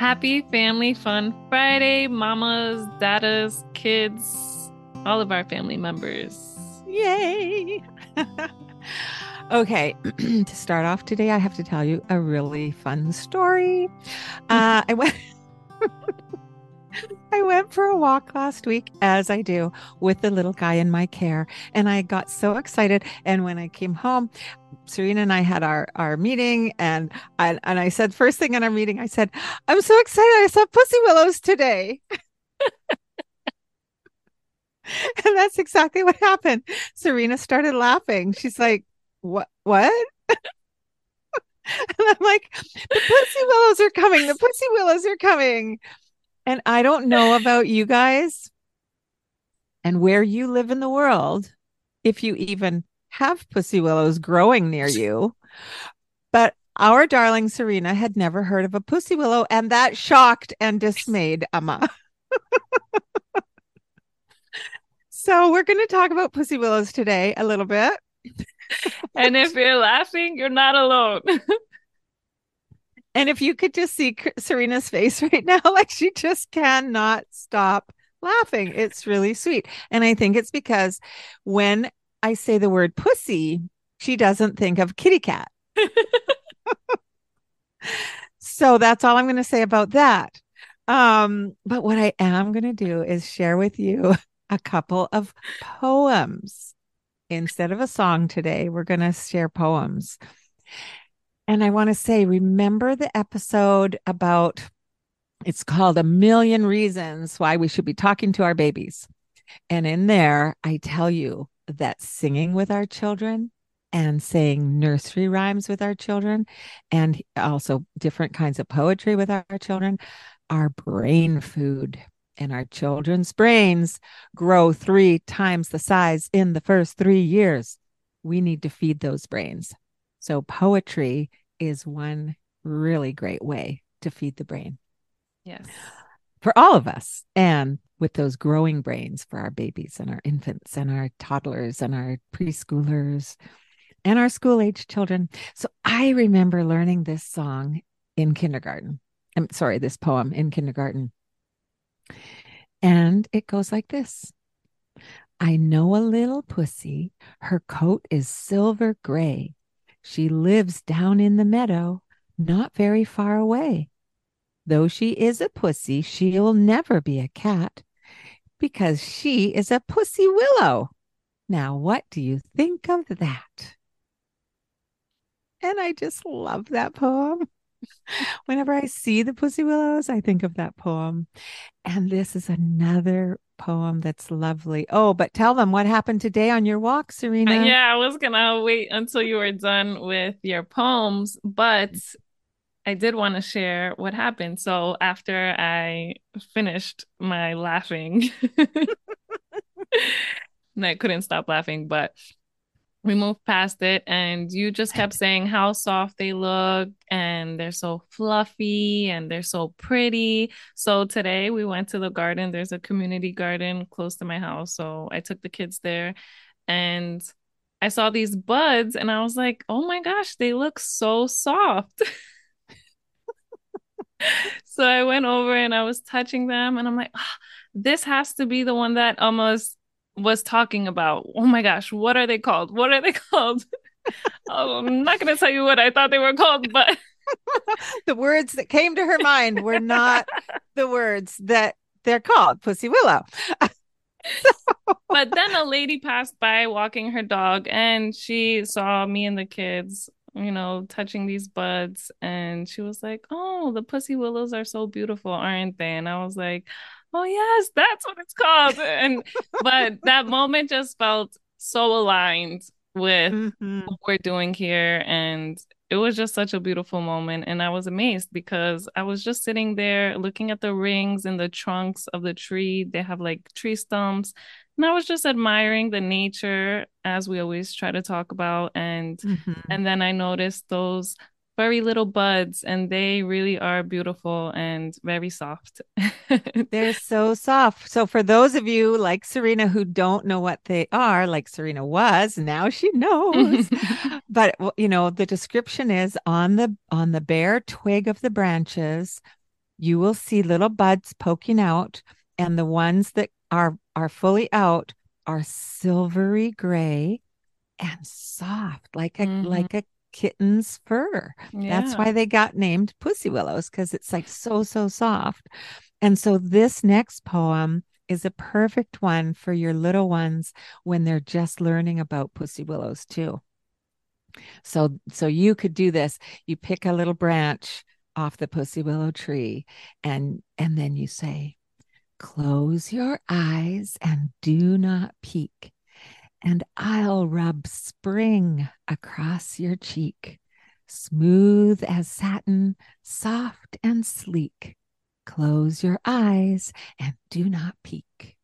Happy Family Fun Friday, mamas, dadas, kids, all of our family members. Yay! okay, to start off today, I have to tell you a really fun story. Uh, I went. I went for a walk last week, as I do, with the little guy in my care, and I got so excited. And when I came home, Serena and I had our our meeting, and I and I said first thing in our meeting, I said, "I'm so excited! I saw pussy willows today." and that's exactly what happened. Serena started laughing. She's like, "What? What?" and I'm like, "The pussy willows are coming! The pussy willows are coming!" And I don't know about you guys and where you live in the world, if you even have pussy willows growing near you. But our darling Serena had never heard of a pussy willow, and that shocked and dismayed Emma. so, we're going to talk about pussy willows today a little bit. and if you're laughing, you're not alone. and if you could just see Serena's face right now, like she just cannot stop laughing. It's really sweet. And I think it's because when I say the word pussy, she doesn't think of kitty cat. so that's all I'm going to say about that. Um, but what I am going to do is share with you a couple of poems. Instead of a song today, we're going to share poems. And I want to say, remember the episode about it's called A Million Reasons Why We Should Be Talking to Our Babies. And in there, I tell you that singing with our children and saying nursery rhymes with our children and also different kinds of poetry with our children are brain food and our children's brains grow three times the size in the first three years. We need to feed those brains. So, poetry is one really great way to feed the brain. Yes. For all of us. And with those growing brains for our babies and our infants and our toddlers and our preschoolers and our school age children. So I remember learning this song in kindergarten. I'm sorry, this poem in kindergarten. And it goes like this I know a little pussy. Her coat is silver gray. She lives down in the meadow, not very far away. Though she is a pussy, she'll never be a cat because she is a pussy willow. Now, what do you think of that? And I just love that poem. Whenever I see the pussy willows, I think of that poem. And this is another poem that's lovely. Oh, but tell them what happened today on your walk, Serena. Uh, yeah, I was going to wait until you were done with your poems, but I did want to share what happened. So after I finished my laughing, and I couldn't stop laughing, but we moved past it and you just kept saying how soft they look and they're so fluffy and they're so pretty. So today we went to the garden. There's a community garden close to my house. So I took the kids there and I saw these buds and I was like, "Oh my gosh, they look so soft." so I went over and I was touching them and I'm like, oh, this has to be the one that almost was talking about. Oh my gosh, what are they called? What are they called? oh, I'm not going to tell you what I thought they were called, but the words that came to her mind were not the words that they're called Pussy Willow. But then a lady passed by walking her dog and she saw me and the kids you know, touching these buds. And she was like, Oh, the pussy willows are so beautiful, aren't they? And I was like, Oh, yes, that's what it's called. and, but that moment just felt so aligned with mm-hmm. what we're doing here. And it was just such a beautiful moment. And I was amazed because I was just sitting there looking at the rings and the trunks of the tree. They have like tree stumps and I was just admiring the nature as we always try to talk about and mm-hmm. and then I noticed those very little buds and they really are beautiful and very soft. They're so soft. So for those of you like Serena who don't know what they are, like Serena was, now she knows. but you know, the description is on the on the bare twig of the branches you will see little buds poking out, and the ones that are are fully out are silvery gray and soft, like a mm-hmm. like a kitten's fur. Yeah. That's why they got named pussy willows because it's like so so soft. And so this next poem is a perfect one for your little ones when they're just learning about pussy willows too. So so you could do this. You pick a little branch off the pussy willow tree and and then you say close your eyes and do not peek and I'll rub spring across your cheek smooth as satin soft and sleek. Close your eyes and do not peek.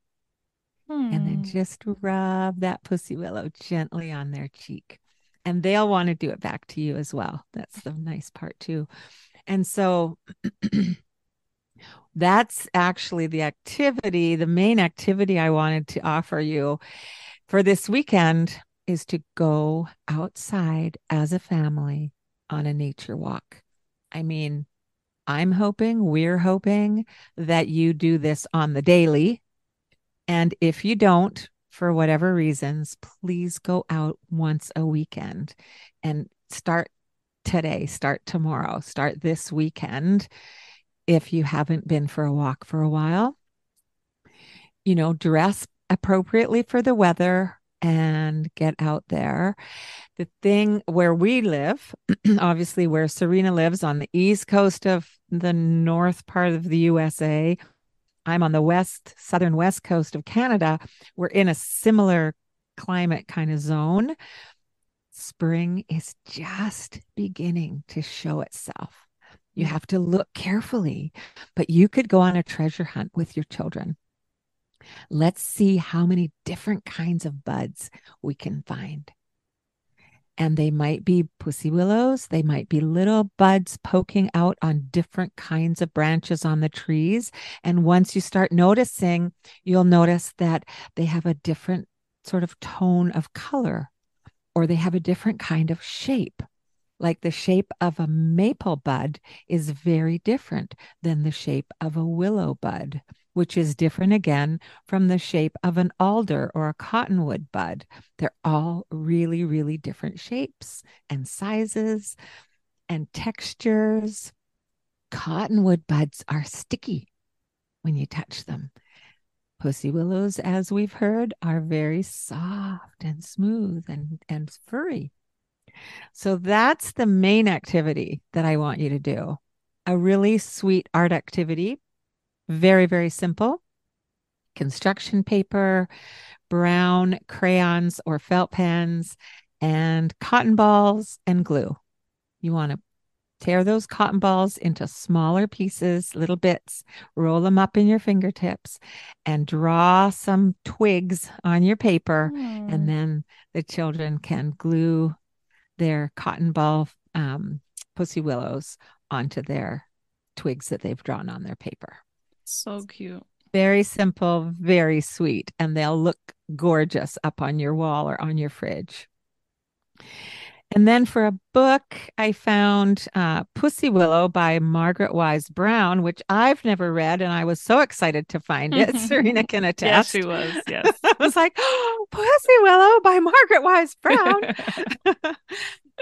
Hmm. and then hmm. just rub that pussy willow gently on their cheek. And they'll want to do it back to you as well. That's the nice part too. And so that's actually the activity, the main activity I wanted to offer you for this weekend is to go outside as a family on a nature walk. I mean, I'm hoping, we're hoping that you do this on the daily. And if you don't, for whatever reasons, please go out once a weekend and start today, start tomorrow, start this weekend. If you haven't been for a walk for a while, you know, dress appropriately for the weather and get out there. The thing where we live, obviously, where Serena lives on the east coast of the north part of the USA, I'm on the west, southern west coast of Canada. We're in a similar climate kind of zone spring is just beginning to show itself. You have to look carefully, but you could go on a treasure hunt with your children. Let's see how many different kinds of buds we can find. And they might be pussy willows. They might be little buds poking out on different kinds of branches on the trees. And once you start noticing, you'll notice that they have a different sort of tone of color or they have a different kind of shape. Like the shape of a maple bud is very different than the shape of a willow bud, which is different again from the shape of an alder or a cottonwood bud. They're all really, really different shapes and sizes and textures. Cottonwood buds are sticky when you touch them. Pussy willows, as we've heard, are very soft and smooth and, and furry. So that's the main activity that I want you to do. A really sweet art activity. Very, very simple. Construction paper, brown crayons or felt pens, and cotton balls and glue. You want to Tear those cotton balls into smaller pieces, little bits, roll them up in your fingertips, and draw some twigs on your paper. Mm. And then the children can glue their cotton ball um, pussy willows onto their twigs that they've drawn on their paper. So cute. Very simple, very sweet, and they'll look gorgeous up on your wall or on your fridge. And then for a book, I found uh, Pussy Willow by Margaret Wise Brown, which I've never read, and I was so excited to find it. Serena can attest. Yes, she was. Yes, I was like, oh, Pussy Willow by Margaret Wise Brown.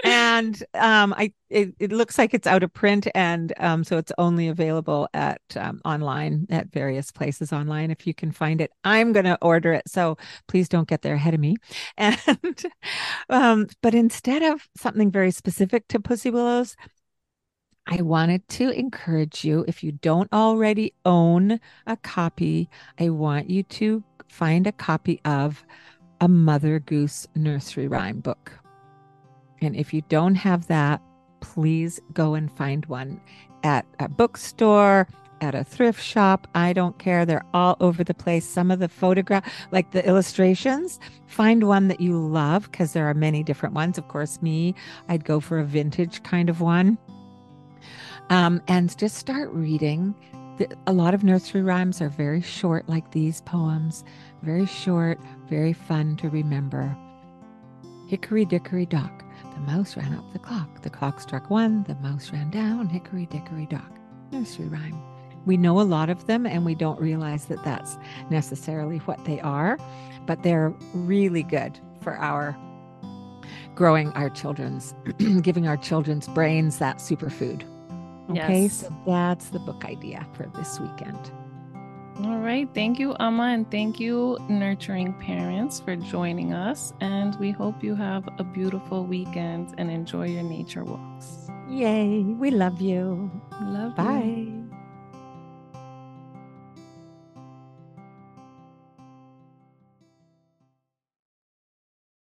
and um, I it, it, looks like it's out of print, and um, so it's only available at um, online at various places online if you can find it. I'm going to order it, so please don't get there ahead of me. And um, but instead of something very specific to Pussy Willows, I wanted to encourage you if you don't already own a copy, I want you to find a copy of a Mother Goose nursery rhyme book. And if you don't have that, please go and find one at a bookstore, at a thrift shop. I don't care. They're all over the place. Some of the photograph, like the illustrations, find one that you love because there are many different ones. Of course, me, I'd go for a vintage kind of one. Um, and just start reading. A lot of nursery rhymes are very short, like these poems, very short, very fun to remember. Hickory dickory dock. The mouse ran up the clock. The clock struck one. The mouse ran down. Hickory dickory dock. Nursery rhyme. we know a lot of them and we don't realize that that's necessarily what they are, but they're really good for our growing our children's, giving our children's brains that superfood. Okay, Yes. so that's the book idea for this weekend. All right. Thank you, Amma, and thank you, nurturing parents, for joining us. And we hope you have a beautiful weekend and enjoy your nature walks. Yay, we love you. Love you. Bye.